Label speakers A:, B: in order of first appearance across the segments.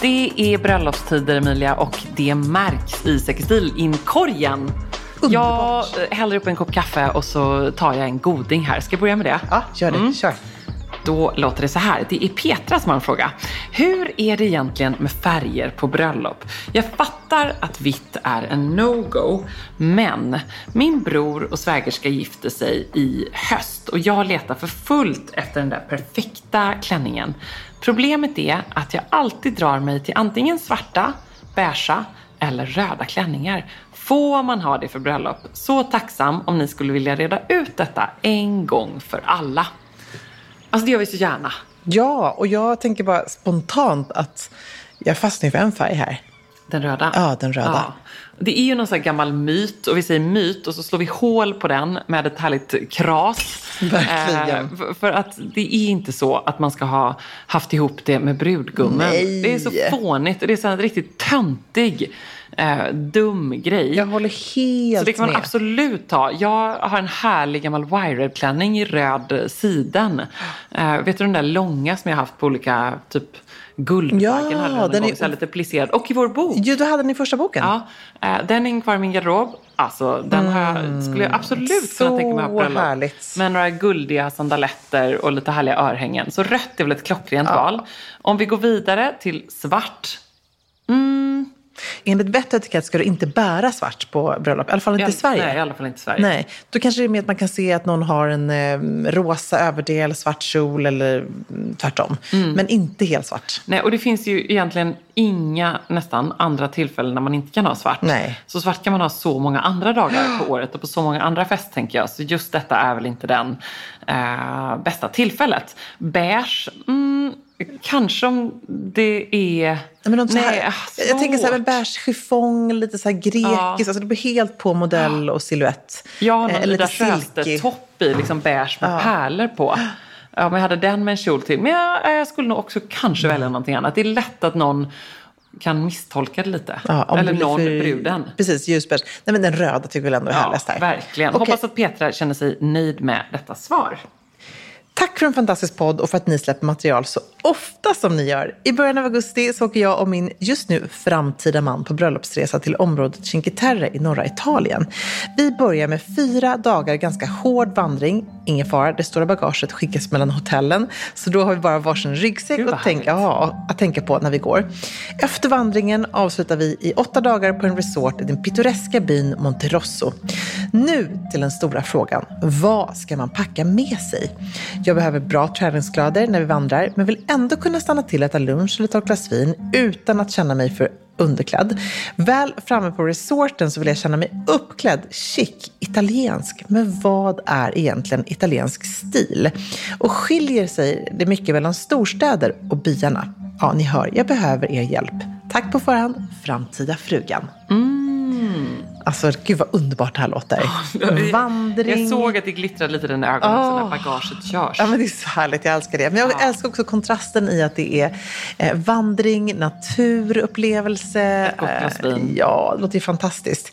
A: Det är bröllopstider Emilia och det märks i Säkerstil-inkorgen. Jag eh, häller upp en kopp kaffe och så tar jag en goding här. Ska jag börja med det?
B: Ja, gör det. Kör.
A: Då låter det så här. Det är Petra som har en fråga. Hur är det egentligen med färger på bröllop? Jag fattar att vitt är en no-go, men min bror och svägerska gifter sig i höst och jag letar för fullt efter den där perfekta klänningen. Problemet är att jag alltid drar mig till antingen svarta, beiga eller röda klänningar. Får man ha det för bröllop? Så tacksam om ni skulle vilja reda ut detta en gång för alla. Alltså det gör vi så gärna.
B: Ja, och jag tänker bara spontant att jag fastnar för en färg här.
A: Den röda?
B: Ja, den röda.
A: Ja. Det är ju någon sån här gammal myt och vi säger myt och så slår vi hål på den med ett härligt kras.
B: Verkligen.
A: Eh, för att det är inte så att man ska ha haft ihop det med brudgummen.
B: Nej.
A: Det är så fånigt och det är så en riktigt töntig, eh, dum grej.
B: Jag håller helt
A: Så det kan man
B: med.
A: absolut ta. Jag har en härlig gammal wired-klänning i röd siden. Eh, vet du den där långa som jag har haft på olika, typ Guldbaggen
B: Ja,
A: hade den,
B: den
A: den
B: är-
A: så lite plisserad. Och i vår bok.
B: Jo, du hade den i första boken.
A: Ja, eh, den är kvar i min garderob. Alltså, den har jag, skulle jag absolut kunna
B: Så
A: tänka mig ha på
B: härligt.
A: Med några guldiga sandaletter och lite härliga örhängen. Så rött är väl ett klockrent val. Om vi går vidare till svart.
B: Enligt och etikett ska du inte bära svart på bröllop. I alla fall inte i Sverige.
A: Nej, i alla fall inte i Sverige.
B: Nej, då kanske det är mer att man kan se att någon har en eh, rosa överdel, svart kjol eller mm, tvärtom.
A: Mm.
B: Men inte helt svart.
A: Nej, och det finns ju egentligen inga nästan andra tillfällen när man inte kan ha svart.
B: Nej.
A: Så svart kan man ha så många andra dagar på året och på så många andra fest tänker jag. Så just detta är väl inte den eh, bästa tillfället. Beige, mm, kanske om det är...
B: Men de så här,
A: Nej, ah,
B: jag tänker så här med
A: svårt.
B: beige chiffong, lite så här grekiskt.
A: Ja.
B: Alltså det blir helt på modell och silhuett.
A: Jag har
B: Eh,
A: någon
B: lite
A: Ida
B: silky.
A: topp i, liksom beige med pärlor på. Ja, men jag hade den med en kjol till. Men jag, jag skulle nog också kanske välja någonting annat. Det är lätt att någon kan misstolka det lite.
B: Ja, om
A: Eller någon,
B: för-
A: bruden.
B: Precis, ljusbeige. Nej men den röda tycker väl ändå är härligast här.
A: verkligen.
B: Okej.
A: Hoppas att Petra känner sig nöjd med detta svar.
B: Tack för en fantastisk podd och för att ni släpper material så ofta som ni gör. I början av augusti så åker jag och min just nu framtida man på bröllopsresa till området Cinque Terre i norra Italien. Vi börjar med fyra dagar ganska hård vandring. Ingen fara, det stora bagaget skickas mellan hotellen. Så då har vi bara varsin ryggsäck att tänka, ja, att tänka på när vi går. Efter vandringen avslutar vi i åtta dagar på en resort i den pittoreska byn Monterosso. Nu till den stora frågan. Vad ska man packa med sig? Jag behöver bra träningskläder när vi vandrar, men vill ändå kunna stanna till och äta lunch eller ta ett glas vin utan att känna mig för underklädd. Väl framme på resorten så vill jag känna mig uppklädd, chic, italiensk. Men vad är egentligen italiensk stil? Och skiljer sig det mycket mellan storstäder och byarna? Ja, ni hör, jag behöver er hjälp. Tack på förhand, framtida frugan. Mm. Alltså, gud vad underbart det här låter. Vandring.
A: Jag såg att det glittrade lite i dina ögon också när
B: Åh.
A: bagaget körs.
B: Ja, men det är så härligt, jag älskar det. Men jag
A: Ja.
B: älskar också kontrasten i att det är eh, vandring, naturupplevelse.
A: Ett gott.
B: Eh, ja, det låter ju fantastiskt.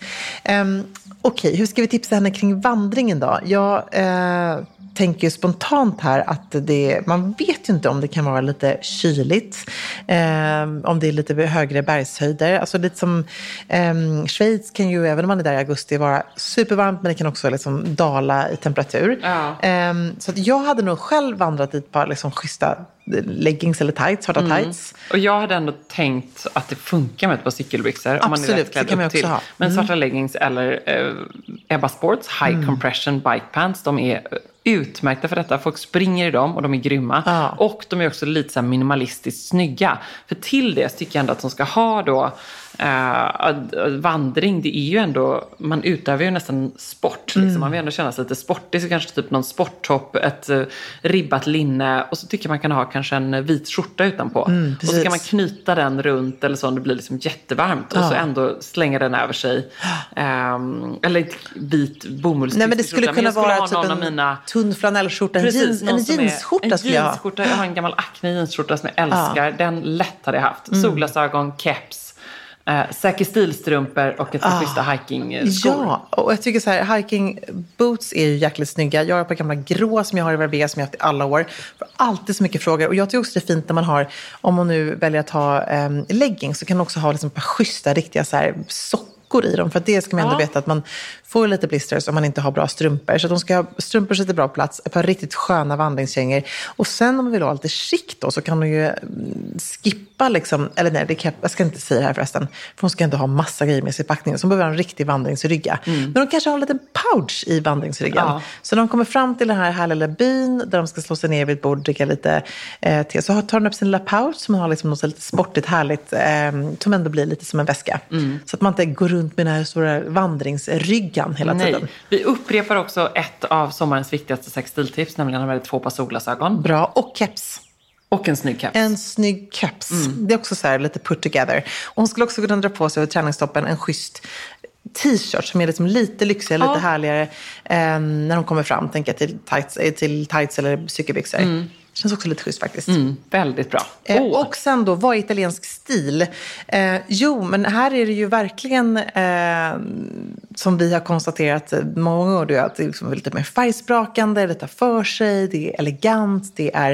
B: Um, Okej, hur ska vi tipsa henne kring vandringen då? Jag eh, tänker spontant här att det, man vet ju inte om det kan vara lite kyligt, eh, om det är lite högre bergshöjder. Alltså lite som eh, Schweiz kan ju, även om man är där i augusti, vara supervarmt men det kan också liksom dala i temperatur.
A: Ja.
B: Ehm, så jag hade nog själv vandrat i ett par liksom schyssta leggings eller tights, svarta
A: Mm.
B: tights.
A: Och jag hade ändå tänkt att det funkar med ett par cykelbyxor.
B: Absolut, det kan man också
A: till.
B: ha. Mm.
A: Men svarta leggings eller eh, Ebba Sports High Compression Bike Pants, de är eh, utmärkta för detta. Folk springer i dem och de är grymma.
B: Ja.
A: Och de är också lite så minimalistiskt snygga. För till det tycker jag ändå att de ska ha då eh, vandring. Det är ju ändå, man utövar ju nästan sport. Liksom.
B: Mm.
A: Man vill ändå känna sig lite sportig. Så kanske typ någon sporttopp, ett eh, ribbat linne. Och så tycker man kan ha kanske en vit skjorta utanpå. och så
B: Mm,
A: kan man knyta den runt eller så om det blir liksom jättevarmt. Och så
B: Ja.
A: ändå slänga den över sig. Ehm, eller ett vit bomullstyg.
B: Nej men det skulle kunna vara typ en
A: mina...
B: tunn flanellskjorta, en, jeans, en jeansskjorta
A: en
B: skulle jag ha.
A: Jag har en gammal Acne jeansskjorta som jag älskar. Den lätt hade jag haft.
B: Mm.
A: Solglasögon, keps, eh, säker stilstrumpor och ett par schyssta hiking-skor.
B: Ja, och jag tycker så här, hiking boots är ju jäkligt snygga. Jag har ett par gamla grå som jag har i Verbier som jag har haft i alla år. Får alltid så mycket frågor. Och jag tycker också det är fint när man har, om man nu väljer att ha um, leggings, så kan man också ha liksom ett par schyssta, riktiga så här, sockor i dem. För det ska man ändå
A: Ja.
B: veta att man får lite blisters om man inte har bra strumpor. Så de ska ha strumpor sitter bra på plats, ett par riktigt sköna vandringskängor. Och sen om man vill ha lite chic då så kan du ju mm, skippa liksom, eller nej, det kan, jag ska inte säga det här förresten. För hon ska inte ha massa grejer med sig i packningen. Så hon behöver ha en riktig vandringsrygga. Men de kanske har en liten pouch i vandringsryggen.
A: Ja.
B: Så de kommer fram till den här härliga lilla byn där de ska slå sig ner vid ett bord och dricka lite eh, te. Så tar de upp sin lilla pouch som har liksom något lite sportigt härligt. Eh, som ändå blir lite som en väska. Så att man inte går runt med den här stora vandringsryggan hela
A: Nej.
B: tiden.
A: Vi upprepar också ett av sommarens viktigaste sextiltips, nämligen att ha två par solglasögon.
B: Bra. Och keps.
A: Och en snygg keps.
B: En snygg keps.
A: Mm.
B: Det är också så här lite put together. Och hon skulle också kunna dra på sig över träningstoppen en schysst t-shirt som är liksom lite lyxigare,
A: Ja.
B: lite härligare eh, när hon kommer fram. Tänker jag till tights, till tights eller cykelbyxor. Känns också lite schysst faktiskt.
A: Mm, väldigt bra. Åh.
B: Och sen då, vad är italiensk stil? Eh, jo, men här är det ju verkligen eh, som vi har konstaterat många gånger, att det är liksom lite mer färgsprakande, det tar för sig, det är elegant, det är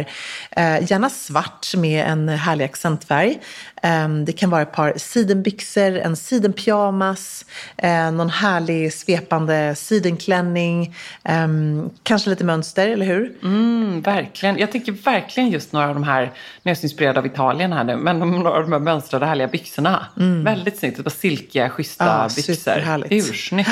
B: eh, gärna svart med en härlig accentfärg. Eh, det kan vara ett par sidenbyxor, en sidenpyjamas, eh, någon härlig svepande sidenklänning, kanske lite mönster, eller hur?
A: Mm, verkligen. Jag tycker verkligen just några av de här, nu är jag så inspirerad av Italien här nu, men några av de här mönstrade härliga byxorna. Väldigt snyggt. Ett par silkiga, schyssta
B: Ja,
A: byxor. Ursnyggt.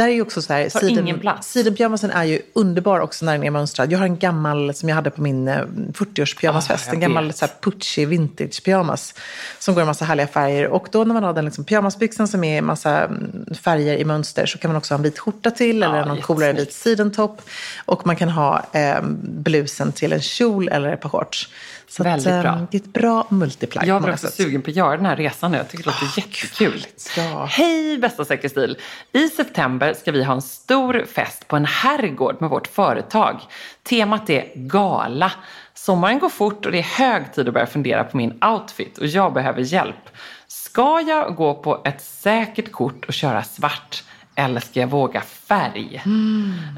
B: Där är ju också så här,
A: Tar ingen plats.
B: sidenpyjamasen är ju underbar också när den är mönstrad. Jag har en gammal som jag hade på min eh, 40-årspyjamasfest.
A: Ah, jag
B: en gammal så här, Pucci vintage pyjamas. Som går i massa härliga färger. Och då när man har den liksom, pyjamasbyxan som är massa mm, färger i mönster så kan man också ha en vit skjorta till. eller någon coolare vit sidentopp. Och man kan ha eh, blusen till en kjol eller ett par shorts. Så
A: Väldigt
B: att,
A: bra.
B: Det är ett bra multiplagg.
A: Jag blir också
B: sätt.
A: sugen på att göra den här resan nu. Jag tycker det låter jättekul.
B: Ja.
A: Hej bästa Säker stil! I september ska vi ha en stor fest på en herrgård med vårt företag. Temat är gala. Sommaren går fort och det är hög tid att börja fundera på min outfit och jag behöver hjälp. Ska jag gå på ett säkert kort och köra svart? Eller ska jag våga färg?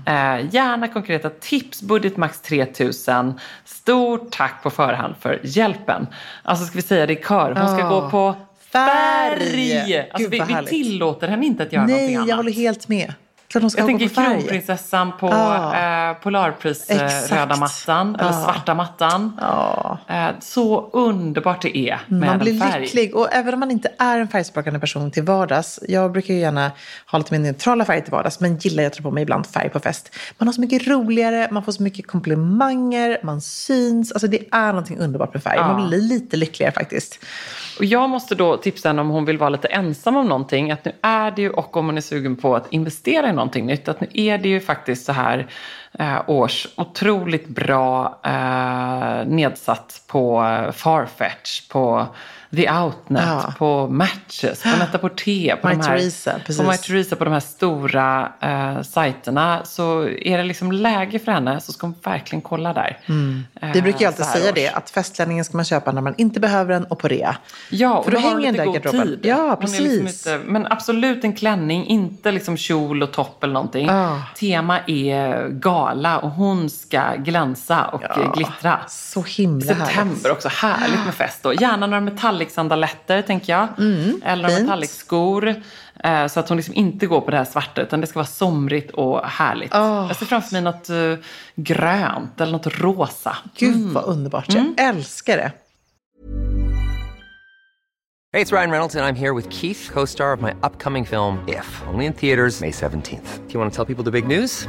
A: Eh, gärna konkreta tips, budget max 3000. Stort tack på förhand för hjälpen. Alltså ska vi säga det i kör, hon ska
B: Ja.
A: gå på
B: Färg!
A: färg! Alltså, vi, vi tillåter henne inte att göra
B: Nej,
A: någonting annat.
B: jag håller helt med. Klart de ska
A: Jag tänker
B: på
A: kronprinsessan på
B: Ja.
A: eh, Polarpris eh,
B: Exakt.
A: röda mattan, eller
B: Ja.
A: svarta mattan.
B: Ja.
A: Eh, så underbart det är med
B: Man blir
A: en färg.
B: lycklig. Och även om man inte är en färgsprakande person till vardags. Jag brukar ju gärna ha lite mer neutrala färger till vardags. Men gillar att ta på mig ibland färg på fest. Man har så mycket roligare, man får så mycket komplimanger, man syns. Alltså det är någonting underbart med färg. Man blir lite lyckligare faktiskt.
A: Och jag måste då tipsa henne om hon vill vara lite ensam om någonting. Att nu är det ju, och om hon är sugen på att investera i någonting nytt. Att nu är det ju faktiskt så här eh, års otroligt bra eh, nedsatt på eh, Farfetch, på The Outnet,
B: Ja.
A: på Matches, på Net-a-Porter, på
B: My
A: de här,
B: precis.
A: på My Theresa, på de här stora eh, sajterna. Så är det liksom läge för henne så ska hon verkligen kolla där. Eh,
B: Vi brukar ju alltid säga
A: års.
B: det, att festklänningen ska man köpa när man inte behöver den och på rea.
A: Ja, och
B: För
A: då
B: då
A: har hon
B: hänger
A: lite god
B: garderoben.
A: tid.
B: Ja,
A: är
B: precis.
A: Liksom inte, men absolut en klänning, inte liksom kjol och topp eller någonting.
B: Ah.
A: Tema är gala och hon ska glänsa och eh, glittra.
B: Så himla
A: September
B: härligt.
A: också, härligt med fest då. Gärna några metallic-sandaletter tänker jag. eller några
B: fint.
A: metallic-skor. Eh, så att hon liksom inte går på det här svarta utan det ska vara somrigt och härligt.
B: Ah.
A: Jag ser framför mig något eh, grönt eller något rosa.
B: Gud vad underbart. Jag älskar det.
C: Hey, it's Ryan Reynolds, and I'm here with Keith, co star of my upcoming film, If, only in theaters, May 17th. Do you want to tell people the big news?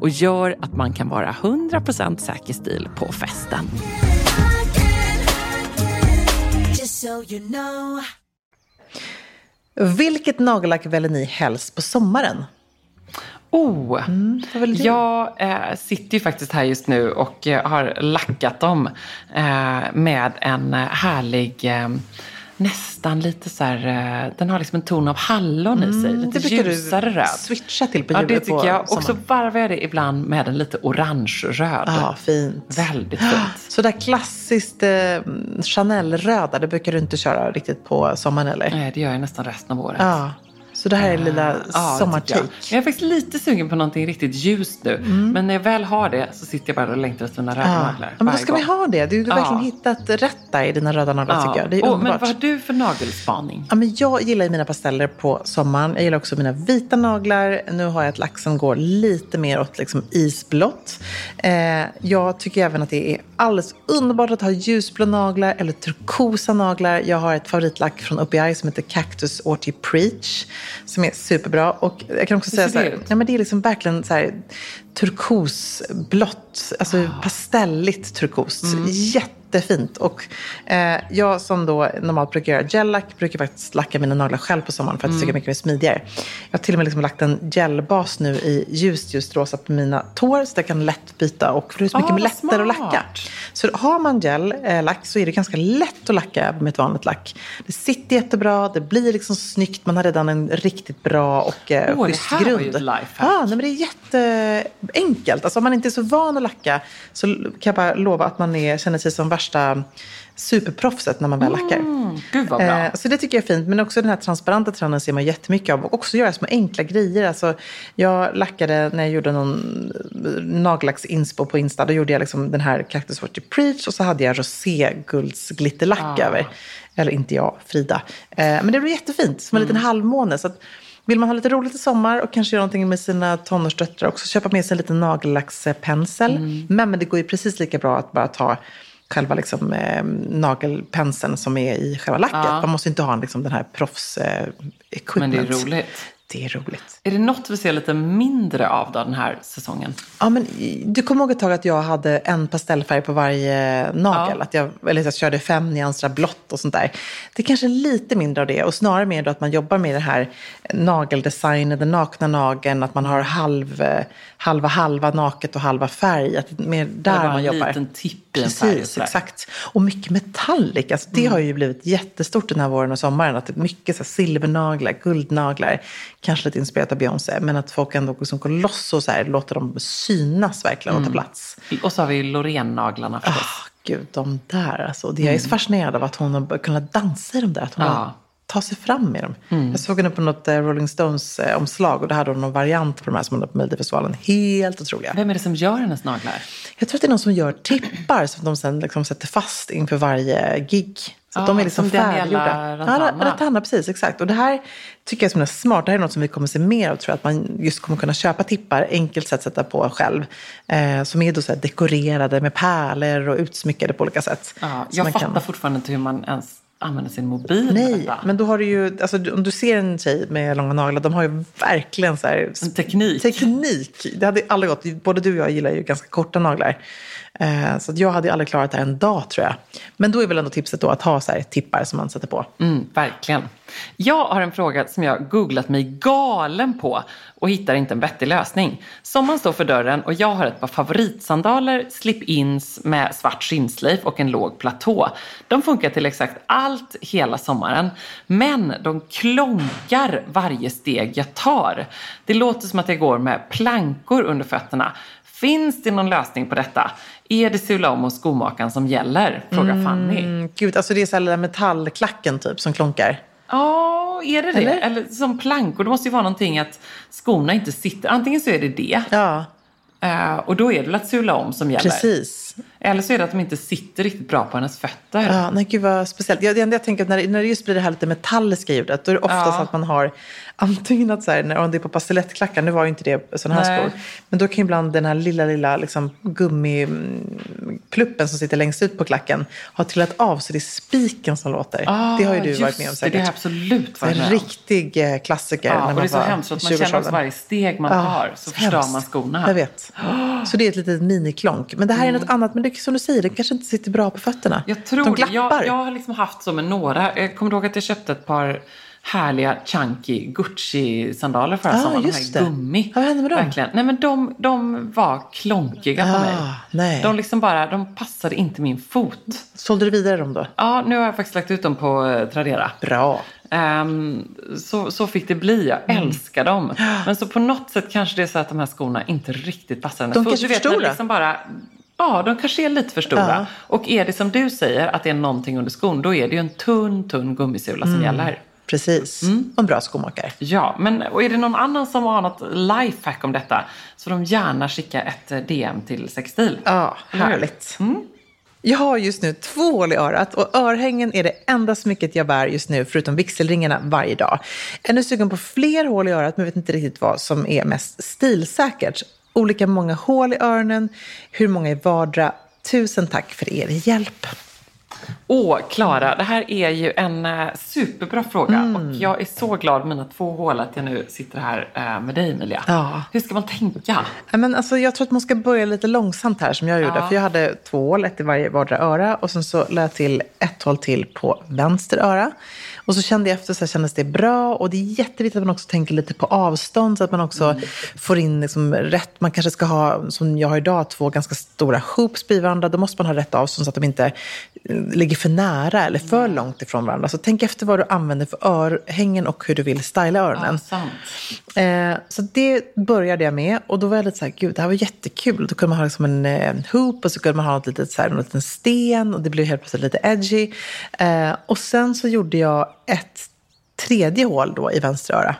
A: och gör att man kan vara 100% säker stil på festen.
B: Vilket nagellack väljer ni helst på sommaren?
A: Oh,
B: du?
A: jag eh, sitter ju faktiskt här just nu och eh, har lackat dem eh, med en eh, härlig, eh, nästan lite så här, eh, den har liksom en ton av hallon i sig, lite
B: det brukar
A: ljusare röd.
B: switcha till på
A: Ja, det tycker
B: på
A: jag. Och så varvar jag det ibland med en lite orange-röd.
B: Ja, fint.
A: Väldigt fint.
B: Så där klassiskt eh, Chanel-röda, det brukar du inte köra riktigt på sommaren eller?
A: Nej, det gör jag nästan resten av året.
B: Ja. Så det här är lilla
A: Ja, det tycker
B: sommartake.
A: jag. Jag är faktiskt lite sugen på någonting riktigt ljust nu. Men när jag väl har det så sitter jag bara och längtar efter mina röda
B: Ja.
A: naglar.
B: Ja, men då ska
A: gång.
B: ha det. Du, du har
A: Ja.
B: verkligen hittat rätt där i dina röda naglar tycker jag. Det är
A: men
B: underbart.
A: vad har du för nagelspaning?
B: Ja, men jag gillar mina pasteller på sommaren. Jag gillar också mina vita naglar. Nu har jag ett lack som går lite mer åt liksom isblått. Eh, jag tycker även att det är alldeles underbart att ha ljusblå naglar eller turkosa naglar. Jag har ett favoritlack från OPI som heter Cactus Orty Preach. Som är superbra. Och jag kan också säga så här, ja, men det är liksom verkligen så här turkosblått. Alltså
A: Ah.
B: pastelligt turkos.
A: Mm.
B: Jättefint. Och eh, jag som då normalt brukar göra gellack brukar faktiskt lacka mina naglar själv på sommaren för att jag tycker det är mycket mer smidigare. Jag har till och med liksom lagt en gelbas nu i ljust, ljust rosa på mina tår så att jag kan lätt byta och för det är så mycket
A: Ah,
B: lättare att
A: smart.
B: lacka. Så har man gel, eh, lack så är det ganska lätt att lacka med ett vanligt lack. Det sitter jättebra, det blir liksom snyggt, man har redan en riktigt bra och eh,
A: det
B: schysst grund. Ja, nej, men det är jätteenkelt. Alltså, om man inte är så van att lacka så kan jag bara lova att man är, känner sig som värsta superproffset när man väl lackar.
A: Mm, gud vad bra.
B: Eh, så det tycker jag är fint. Men också den här transparenta trenden ser man jättemycket av. Och också göra små enkla grejer. Alltså, jag lackade när jag gjorde någon nagellacksinspo på Insta. Då gjorde jag liksom den här Cactus Water Preach och så hade jag roséguldsglitterlack
A: Ah.
B: över. Eller inte jag, Frida. Eh, men det blev jättefint, som en
A: Mm.
B: liten halvmåne. Så att, vill man ha lite roligt i sommar och kanske göra någonting med sina tonårsdöttrar också, köpa med sig en liten nagellackspensel.
A: Mm.
B: Men, men det går ju precis lika bra att bara ta själva liksom, eh, nagelpenseln som är i själva lacket.
A: Ja.
B: Man måste inte ha liksom, den här proffs eh,
A: Men det är roligt.
B: Det är roligt.
A: Är det något vi ser lite mindre av då den här säsongen?
B: Ja, men du kommer ihåg ett tag att jag hade en pastellfärg på varje nagel?
A: Ja.
B: Att jag, eller att jag körde fem nyanser av blått och sånt där. Det är kanske lite mindre av det och snarare mer då att man jobbar med det här nageldesignen, den nakna nageln, att man har halv, eh, halva halva naket och halva färg. Att det mer där man jobbar.
A: liten tipp i en färg och
B: Precis, exakt. Och mycket metallic. Alltså, det har ju blivit jättestort den här våren och sommaren. Att mycket så här, silvernaglar, guldnaglar. Kanske lite inspirerat av Beyoncé. Men att folk ändå liksom går loss och så här, låter dem synas verkligen och ta plats.
A: Och så har vi Loreen-naglarna förstås.
B: Ah, gud, de där alltså. Det- Jag är så fascinerad av att hon har kunnat dansa i de där. Att hon
A: Ja.
B: har ta sig fram med dem. Jag såg henne på något eh, Rolling Stones-omslag och då hade hon någon variant på de här som hon hade på Melodifestivalen. Helt otroliga.
A: Vem är det som gör hennes naglar?
B: Jag tror att det är någon som gör tippar som de sen liksom sätter fast inför varje gig. Så
A: Ah,
B: de är liksom
A: som Daniela
B: färdiggjorda.
A: Rantana.
B: Ja, Rantana, precis. Exakt. Och det här tycker jag är så smart. Det här är något som vi kommer se mer av, tror jag. Att man just kommer kunna köpa tippar, enkelt sätt att sätta på själv. Eh, som är då så dekorerade med pärlor och utsmyckade på olika sätt. Så
A: jag fattar
B: kan-
A: fortfarande inte hur man ens använder sin mobil
B: Nej, men då har du ju, alltså, om du ser en tjej med långa naglar, de har ju verkligen så här
A: En teknik.
B: teknik. Det hade aldrig gått. Både du och jag gillar ju ganska korta naglar. Eh, så att jag hade aldrig klarat det här en dag tror jag. Men då är väl ändå tipset då att ha så här tippar som man sätter på.
A: Mm, verkligen. Jag har en fråga som jag googlat mig galen på och hittar inte en vettig lösning. Sommaren står för dörren och jag har ett par favoritsandaler, slip-ins med svart skinnslöjf och en låg platå. De funkar till exakt allt hela sommaren, men de klonkar varje steg jag tar. Det låter som att jag går med plankor under fötterna. Finns det någon lösning på detta? Är det Sula om och skomakaren som gäller? Frågar Fanny.
B: Mm, gud, alltså det är så här metallklacken typ som klonkar.
A: Ja, är det det?
B: Eller?
A: Eller? som plankor, det måste ju vara någonting att skorna inte sitter. Antingen så är det det,
B: Ja,
A: eh, och då är det väl att sula om som gäller.
B: precis.
A: Eller så är det att de inte sitter riktigt bra på hennes fötter.
B: Ja, nej gud vad speciellt. Jag, det enda jag tänker att när, när det just blir det här lite metalliska ljudet, då är det oftast
A: Ja.
B: att man har antingen att så här, när, om det är på pastellettklackar, nu var ju inte det sådana här
A: Nej.
B: skor, men då kan ju ibland den här lilla, lilla liksom, gummipluppen som sitter längst ut på klacken ha trillat av så det är spiken som låter.
A: Ah,
B: det har ju du
A: just
B: varit med om
A: det,
B: säkert.
A: Det har jag absolut varit
B: en riktig eh, klassiker.
A: Ja,
B: när
A: och
B: man
A: det är så hemskt att man
B: 20-årsåldern.
A: känner också varje steg man tar så förstör
B: hemskt.
A: man skorna.
B: Jag vet. Så det är ett litet miniklonk. Men det här är något annat. Men det som du säger, det kanske inte sitter bra på fötterna.
A: Jag tror
B: De glappar.
A: Jag, jag har liksom haft så med några. Jag kommer ihåg att jag köpte ett par härliga chunky Gucci-sandaler förra
B: Ah,
A: sommaren. De här
B: det.
A: gummi.
B: Vad hände med dem?
A: Verkligen. Nej, men de, de var klonkiga på
B: Ah,
A: mig.
B: nej.
A: De liksom bara, de passade inte min fot.
B: Sålde du vidare dem då?
A: Ja, nu har jag faktiskt lagt ut dem på eh, Tradera.
B: Bra.
A: Ehm, så, så fick det bli. Jag
B: Mm.
A: älskar dem. Men så på något sätt kanske det är så att de här skorna inte riktigt passar hennes
B: De
A: fot.
B: kanske
A: Du vet,
B: för.
A: Liksom bara, ja, de kanske är lite för stora.
B: Ja.
A: Och är det som du säger, att det är någonting under skon, då är det ju en tunn, tunn gummisula
B: Mm.
A: som gäller.
B: Precis. Och en bra skomakare.
A: Ja, men och är det någon annan som har något lifehack om detta så de gärna skicka ett eh, DM till Sextil.
B: Ja, härligt. Jag har just nu två hål i örat och örhängen är det enda smycket jag bär just nu förutom vigselringarna varje dag. Jag är nu sugen på fler hål i örat men vet inte riktigt vad som är mest stilsäkert. Olika många hål i öronen, hur många i vardera. Tusen tack för er hjälp.
A: Åh, Klara, det här är ju en eh, superbra fråga.
B: Mm.
A: Och jag är så glad mina två hål att jag nu sitter här eh, med dig, Emilia.
B: Ja.
A: Hur ska man tänka?
B: Ja, Men alltså, jag tror att man ska börja lite långsamt här som jag gjorde.
A: Ja.
B: För jag hade två hål, ett i varje vardera öra. Och sen så lade jag till ett hål till på vänster öra. Och så kände jag efter så här, kändes det bra. Och det är jätteviktigt att man också tänker lite på avstånd. Så att man också
A: Mm.
B: får in liksom rätt. Man kanske ska ha, som jag har idag, två ganska stora hoops bredvid varandra. Då måste man ha rätt avstånd så att de inte ligger för nära eller för
A: Mm.
B: långt ifrån varandra. Så tänk efter vad du använder för örhängen och hur du vill styla öronen.
A: Ja, sant.
B: Eh, så det började jag med och då var jag lite så här, gud det här var jättekul. Då kunde man ha liksom en eh, hoop och så kunde man ha något litet, så här, någon liten sten och det blev helt plötsligt lite edgy. Eh, och sen så gjorde jag ett tredje hål då i vänster öra.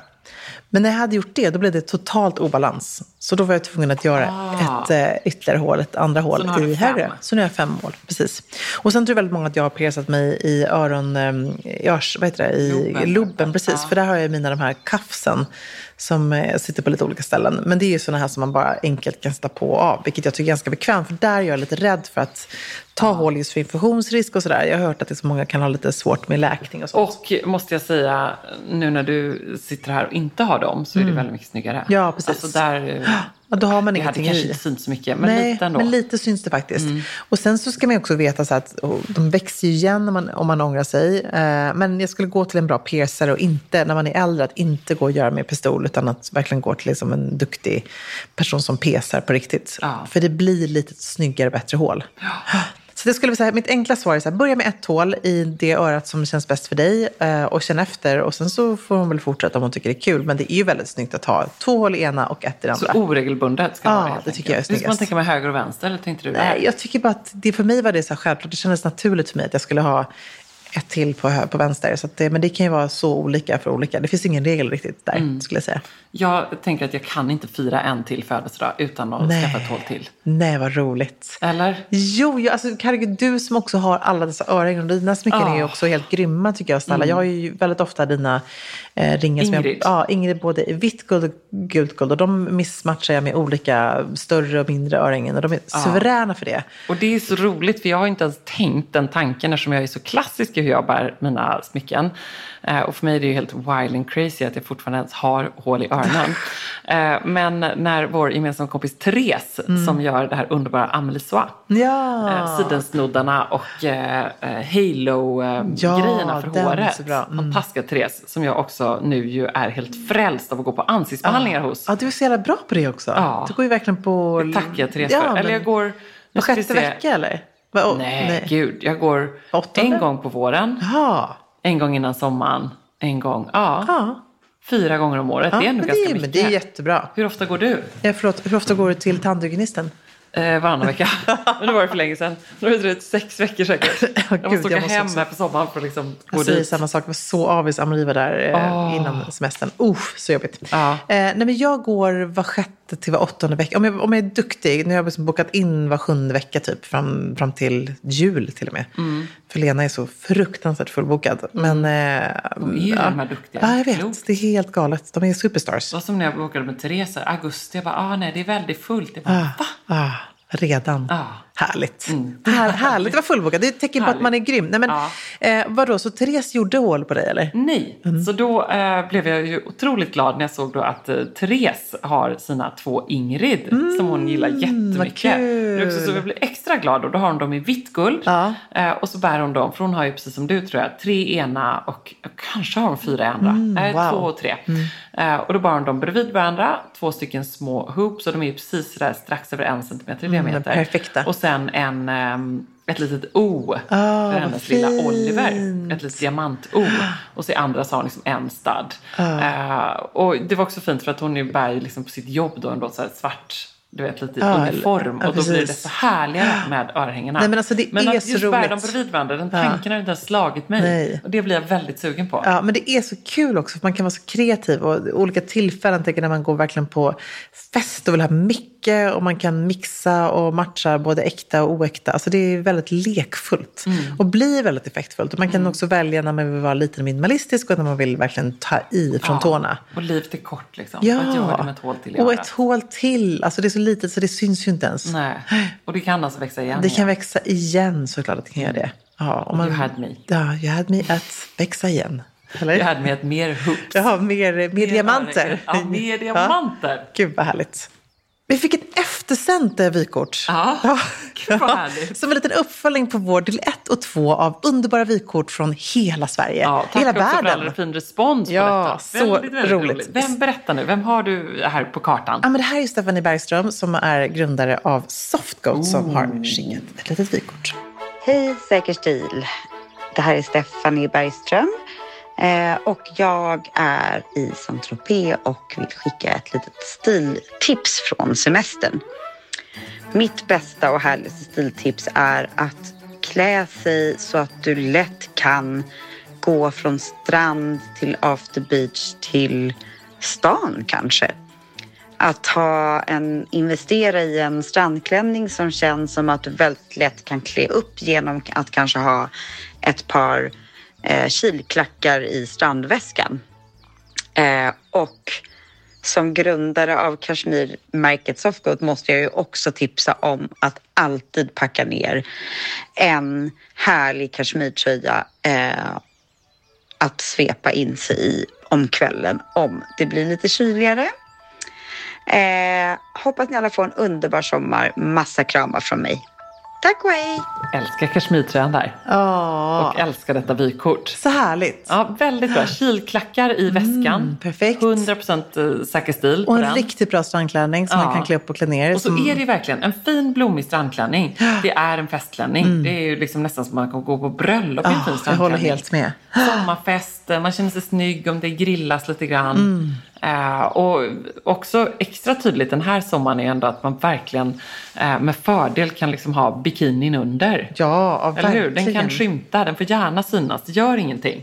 B: Men när jag hade gjort det, då blev det totalt obalans. Så då var jag tvungen att göra
A: Ah.
B: ett eh, ytterligare hål, ett andra hål i högre. Så nu har jag fem hål, precis. Och sen tror jag väldigt många att jag har piercat mig i öron, eh, i örs, vad heter det, i
A: Loben.
B: loben, precis.
A: Ja.
B: För där har jag mina de här kafsen som eh, sitter på lite olika ställen. Men det är ju sådana här som man bara enkelt kan sätta på och av, vilket jag tycker är ganska bekvämt. För där är jag lite rädd för att ta hål just för infektionsrisk och sådär. Jag har hört att det är så många kan ha lite svårt med läkning och sånt.
A: Och måste jag säga, nu när du sitter här och inte har dem så är det väldigt mycket snyggare.
B: Mm. Ja, precis.
A: Alltså där, eh,
B: Ja, då har man
A: det hade
B: ingenting
A: kanske
B: i.
A: inte synts så mycket, men
B: Nej,
A: lite ändå. Mm.
B: men lite syns det faktiskt. Och sen så ska man också veta så att de växer ju igen om man, om man ångrar sig. Eh, men jag skulle gå till en bra piercer och inte, när man är äldre, att inte gå och göra med pistol utan att verkligen gå till liksom en duktig person som pesar på riktigt.
A: Ja.
B: För det blir lite snyggare, bättre hål. Så det skulle jag säga, mitt enkla svar är så här, börja med ett hål i det örat som känns bäst för dig eh, och känn efter. Och sen så får hon väl fortsätta om hon tycker det är kul. Men det är ju väldigt snyggt att ha två hål i ena och ett i det
A: Så
B: andra.
A: oregelbundet ska
B: Ja,
A: vara helt
B: det tycker jag är
A: enkelt. Hur ska man
B: snyggast.
A: tänka med höger och vänster, eller tänkte du?
B: Nej, jag tycker bara att det, för mig var det så här självklart. Det kändes naturligt för mig att jag skulle ha ett till på, på vänster. Så det, men det kan ju vara så olika för olika. Det finns ingen regel riktigt där,
A: Mm.
B: skulle jag säga.
A: Jag tänker att jag kan inte fira en till födelsedag utan att
B: Nej.
A: skaffa ett hål till.
B: Nej, vad roligt.
A: Eller?
B: Jo, jag, alltså, herregud, du som också har alla dessa örhängen och dina smycken
A: Ja.
B: är ju också helt grymma tycker jag. Snälla. Jag har ju väldigt ofta dina eh, ringar som jag...
A: Ingrid.
B: Ja, Ingrid både i vitt guld och gult guld. Och de missmatchar jag med olika större och mindre örhängen. Och de är suveräna för det.
A: Och det är så roligt för jag har inte ens tänkt den tanken eftersom jag är så klassisk i hur jag bär mina smycken. Eh, och för mig är det ju helt wild and crazy att jag fortfarande ens har hål i öronen. eh, men när vår gemensamma kompis Therese som gör det här underbara Amelie Soie
B: Ja.
A: eh, sidensnoddarna och eh, eh, halo-grejerna
B: Ja,
A: för håret.
B: Mm.
A: Fantastiska Therese som jag också nu ju är helt frälst av att gå på ansiktsbehandlingar hos.
B: Ja, du är så jävla bra på det också.
A: Ja.
B: Du går ju verkligen på...
A: Det tackar jag Therese
B: Ja,
A: för. Eller
B: men-
A: jag går...
B: Var sjätte vecka eller? Va, oh,
A: Nej, gud. Jag går
B: Åttonde?
A: en gång på våren,
B: Jaha.
A: en gång innan sommaren, en gång, ja,
B: Ja.
A: fyra gånger om året.
B: ja.
A: det är
B: men
A: ganska
B: det,
A: mycket.
B: Men det är jättebra.
A: Hur ofta går du?
B: Ja, förlåt, hur ofta går du till tandhygienisten?
A: Eh, varannan vecka. Men det var det för länge sedan. Nu har det dröjt sex veckor säkert. jag
B: gud,
A: måste åka
B: jag måste
A: hem
B: också-
A: här på sommaren för att liksom gå
B: Jag säger
A: dit.
B: samma sak. Jag var så avis. Amelie var där eh,
A: Åh.
B: innan semestern. Usch, så jobbigt.
A: Ja.
B: Eh, nej, men jag går var sjätte till var åttonde vecka. Om jag, om jag är duktig. Nu har jag liksom bokat in var sjunde vecka typ. Fram, fram till jul till och med.
A: Mm.
B: För Lena är så fruktansvärt fullbokad. Men... Eh,
A: De är ju
B: ja.
A: de här duktiga.
B: Ja, jag vet.
A: Klokt.
B: Det är helt galet. De är superstars.
A: Det var som när jag bokade med Therese, augusti. Jag bara, ah, nej det är väldigt fullt. Jag bara, va?
B: Ah, redan.
A: Ah.
B: Härligt. Här, härligt att vara fullbokad. Det är ett tecken på att man är grym. Nej, men,
A: Ja.
B: eh, vadå, så Therese gjorde hål på dig eller?
A: Nej,
B: Mm.
A: så då eh, blev jag ju otroligt glad när jag såg då att eh, Therese har sina två Ingrid som hon gillar jättemycket.
B: Mm.
A: Det är också så jag blir extra glad och då har hon dem i vitt guld.
B: Ja.
A: Eh, och så bär hon dem, för hon har ju precis som du tror jag, tre ena och kanske har hon fyra i andra. Nej,
B: Mm, wow. Mm.
A: två och tre. Eh, och då bar hon dem bredvid varandra, två stycken små hoops och de är ju precis där strax över en centimeter i diameter.
B: Mm, perfekta.
A: Och sen en, ehm, ett litet O för
B: vad
A: hennes lilla. Oliver. Ett litet diamant-O. Och så i andra så har hon liksom en stud. Eh, och det var också fint för att hon bär ju liksom på sitt jobb då ändå så här svart du vet, lite i
B: Ja,
A: uniform.
B: ja,
A: och då blir det
B: precis.
A: så härligare med örhängena.
B: Nej, men alltså, det är
A: att
B: så
A: just bära
B: roligt.
A: dem bredvid varandra, den
B: Ja.
A: tanken har inte ens slagit mig.
B: Nej.
A: Och det blir jag väldigt sugen på.
B: Ja, men det är så kul också, för man kan vara så kreativ. Och olika tillfällen, tänker när man går verkligen på fest och vill ha mycket. Och man kan mixa och matcha både äkta och oäkta. Alltså det är väldigt lekfullt.
A: Mm.
B: Och blir väldigt effektfullt. Och man kan också välja när man vill vara lite minimalistisk och när man vill verkligen ta i från
A: Ja.
B: tårna.
A: Och livet är kort liksom.
B: Ja,
A: Vad gör det med ett hål till
B: och ett hål till. Alltså det är så litet så det syns ju inte ens.
A: Nej. Och det kan alltså växa igen.
B: Det kan växa igen såklart att det kan göra det. Ja, om man,
A: You had me.
B: Ja, you had me att växa igen. Eller?
A: Jag hade med ett mer hoops.
B: Ja, mer, mer diamanter.
A: Ja, mer diamanter.
B: Gud vad härligt. Vi fick ett eftersänt eh, vykort.
A: Ja, gud vad härligt.
B: Som en liten uppföljning på vår del 1 och 2 av underbara vykort från hela Sverige.
A: Ja, tack
B: hela
A: också för
B: världen.
A: all fin respons
B: Ja,
A: på detta.
B: så
A: väldigt, väldigt
B: roligt.
A: roligt. Vem berättar nu? Vem har du här på kartan?
B: Ja, men det här är Stephanie Bergström som är grundare av Softgoat som har skickat ett litet vykort.
D: Hej Säker stil. Det här är Stephanie Bergström. Eh, och jag är i Saint-Tropez och vill skicka ett litet stiltips från semestern. Mitt bästa och härligaste stiltips är att klä sig så att du lätt kan gå från strand till after beach till stan kanske. att ha en, investera i en strandklänning som känns som att du väldigt lätt kan klä upp genom att kanske ha ett par eh, kilklackar i strandväskan. Eh, och som grundare av kashmirmärket Softgoat måste jag ju också tipsa om att alltid packa ner en härlig kashmirtröja eh, att svepa in sig i om kvällen om det blir lite kyligare. Eh, hoppas ni alla får en underbar sommar. Massa kramar från mig. Tack och hej!
A: Älskar kashmirtröjan där.
B: Ja,
A: Och älskar detta vykort.
B: så härligt.
A: Ja, väldigt bra. Kilklackar i väskan.
B: Mm, perfekt.
A: 100% säker stil
B: Och en
A: den.
B: riktigt bra strandklänning som
A: Ja.
B: man kan klä upp och klä ner.
A: Och så
B: som...
A: är det verkligen en fin blommig strandklänning. Det är en festklänning. Det är ju liksom nästan som man kan gå på bröllop i en fin
B: Ja, jag
A: strandklänning.
B: håller helt med.
A: Sommarfest, man känner sig snygg om det grillas lite grann. Eh, och också extra tydligt den här sommaren är ändå att man verkligen eh, med fördel kan liksom ha bikinin under.
B: Ja,
A: Eller hur? Den
B: verkligen.
A: kan skymta, den får gärna synas. Det gör ingenting.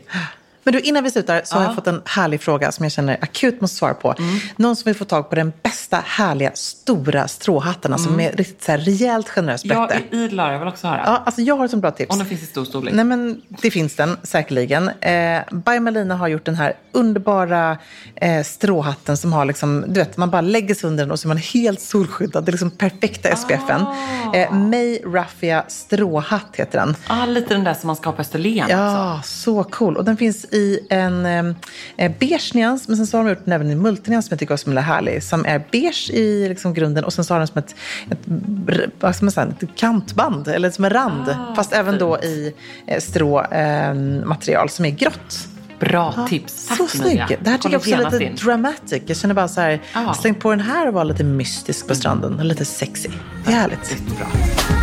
B: Men du, innan vi slutar så har
A: Ja.
B: jag fått en härlig fråga som jag känner akut måste svara på. Någon som vill få tag på den bästa, härliga, stora stråhattarna som är riktigt så här rejält generöst
A: Jag
B: bättre.
A: är idlar, jag vill också höra.
B: Ja, alltså jag har ett sånt bra tips.
A: Om den finns i stor storlek.
B: Nej, men det finns den säkerligen. Eh, By Malina har gjort den här underbara eh, stråhatten som har liksom, du vet, man bara lägger sig under den och så är man helt solskyddad. Det är liksom perfekta SPFen.
A: Ah.
B: Eh, May Raffia stråhatt heter den.
A: Ah, lite den där som man ska ha på Österlen också.
B: Ja, så cool. Och den finns i en eh, beige nyans, men sen så har de gjort den även i multinyans som jag tycker också är härlig. Som är beige i liksom grunden och sen så har den som ett, ett, vad ska man säga, ett kantband, eller som en rand.
A: Ah,
B: fast även då i eh, stråmaterial eh, som är grått.
A: Bra tips. Tack
B: så snygg. Det här tycker jag också är lite
A: in.
B: dramatic. Jag känner bara så här,
A: Ja.
B: släng på den här och var lite mystisk på stranden. Och lite sexy. Det är härligt.
A: Jättebra.
E: Just so